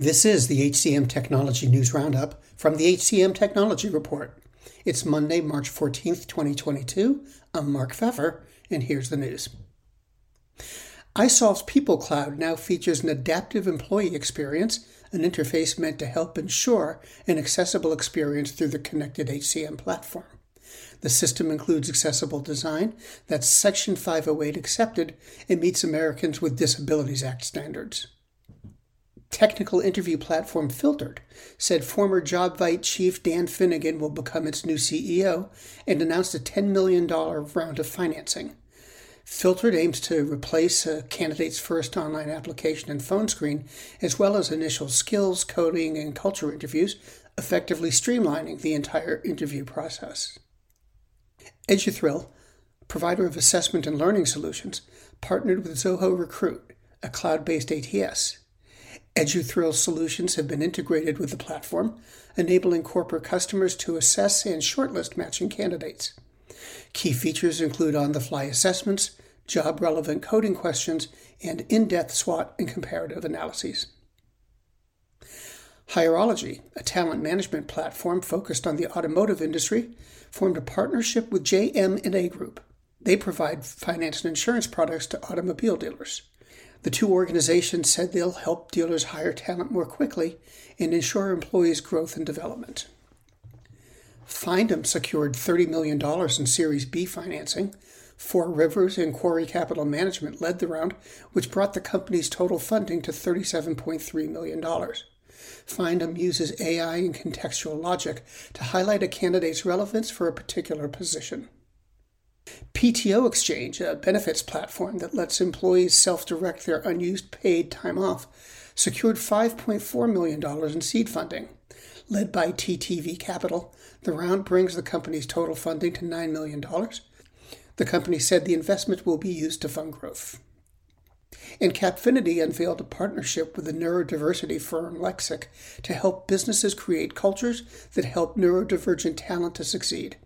This is the HCM Technology News Roundup from the HCM Technology Report. It's Monday, March 14th, 2022. I'm Mark Pfeffer, and here's the news. isolved People Cloud now features an adaptive employee experience, an interface meant to help ensure an accessible experience through the connected HCM platform. The system includes accessible design that's Section 508 accepted and meets Americans with Disabilities Act standards technical interview platform Filtered said former JobVite chief Dan Finnigan will become its new CEO and announced a $10 million round of financing. Filtered aims to replace a candidate's first online application and phone screen, as well as initial skills, coding, and culture interviews, effectively streamlining the entire interview process. Eduthrill, provider of assessment and learning solutions, partnered with Zoho Recruit, a cloud based ATS. EduThrill solutions have been integrated with the platform, enabling corporate customers to assess and shortlist matching candidates. Key features include on the fly assessments, job relevant coding questions, and in depth SWOT and comparative analyses. Hireology, a talent management platform focused on the automotive industry, formed a partnership with JM&A Group. They provide finance and insurance products to automobile dealers. The two organizations said they'll help dealers hire talent more quickly and ensure employees' growth and development. Findem secured $30 million in Series B financing. Four Rivers and Quarry Capital Management led the round, which brought the company's total funding to $37.3 million. Findem uses AI and contextual logic to highlight a candidate's relevance for a particular position. PTO Exchange, a benefits platform that lets employees self direct their unused paid time off, secured $5.4 million in seed funding. Led by TTV Capital, the round brings the company's total funding to $9 million. The company said the investment will be used to fund growth. And Cappfinity unveiled a partnership with the neurodiversity firm Lexxic to help businesses create cultures that help neurodivergent talent to succeed.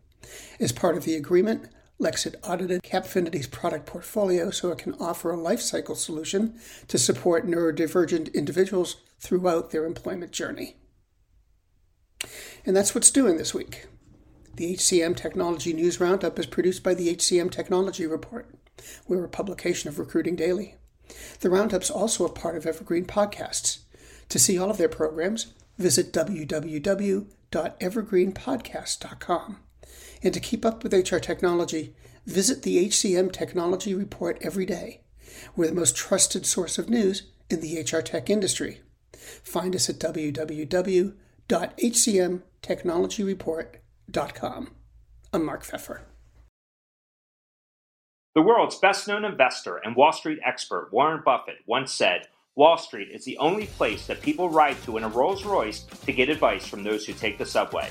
As part of the agreement, Lexxic audited Cappfinity's product portfolio so it can offer a lifecycle solution to support neurodivergent individuals throughout their employment journey. And that's what's doing this week. The HCM Technology News Roundup is produced by the HCM Technology Report. We're a publication of Recruiting Daily. The Roundup's also a part of Evergreen Podcasts. To see all of their programs, visit www.evergreenpodcast.com. And to keep up with HR technology, visit the HCM Technology Report every day. We're the most trusted source of news in the HR tech industry. Find us at www.hcmtechnologyreport.com. I'm Mark Pfeffer. The world's best known investor and Wall Street expert Warren Buffett once said, Wall Street is the only place that people ride to in a Rolls Royce to get advice from those who take the subway.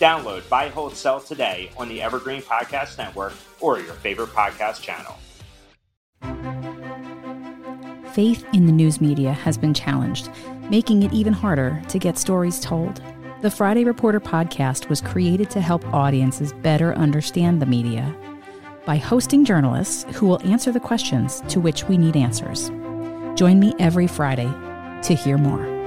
Download Buy, Hold, Sell today on the Evergreen Podcast Network or your favorite podcast channel. Faith in the news media has been challenged, making it even harder to get stories told. The Friday Reporter podcast was created to help audiences better understand the media by hosting journalists who will answer the questions to which we need answers. Join me every Friday to hear more.